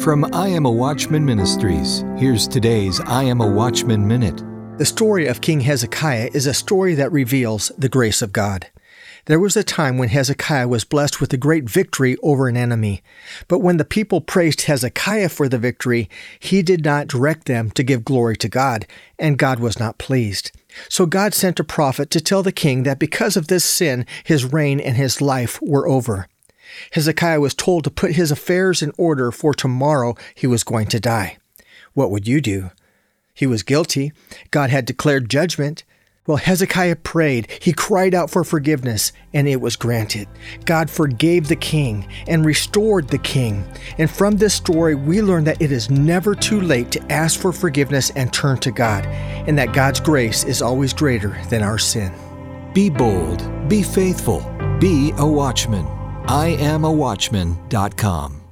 From I Am a Watchman Ministries, here's today's I Am a Watchman Minute. The story of King Hezekiah is a story that reveals the grace of God. There was a time when Hezekiah was blessed with a great victory over an enemy. But when the people praised Hezekiah for the victory, he did not direct them to give glory to God, and God was not pleased. So God sent a prophet to tell the king that because of this sin, his reign and his life were over. Hezekiah was told to put his affairs in order, for tomorrow he was going to die. What would you do? He was guilty. God had declared judgment. Well, Hezekiah prayed. He cried out for forgiveness, and it was granted. God forgave the king and restored the king. And from this story, we learn that it is never too late to ask for forgiveness and turn to God, and that God's grace is always greater than our sin. Be bold, be faithful, be a watchman. I am a watchman.com.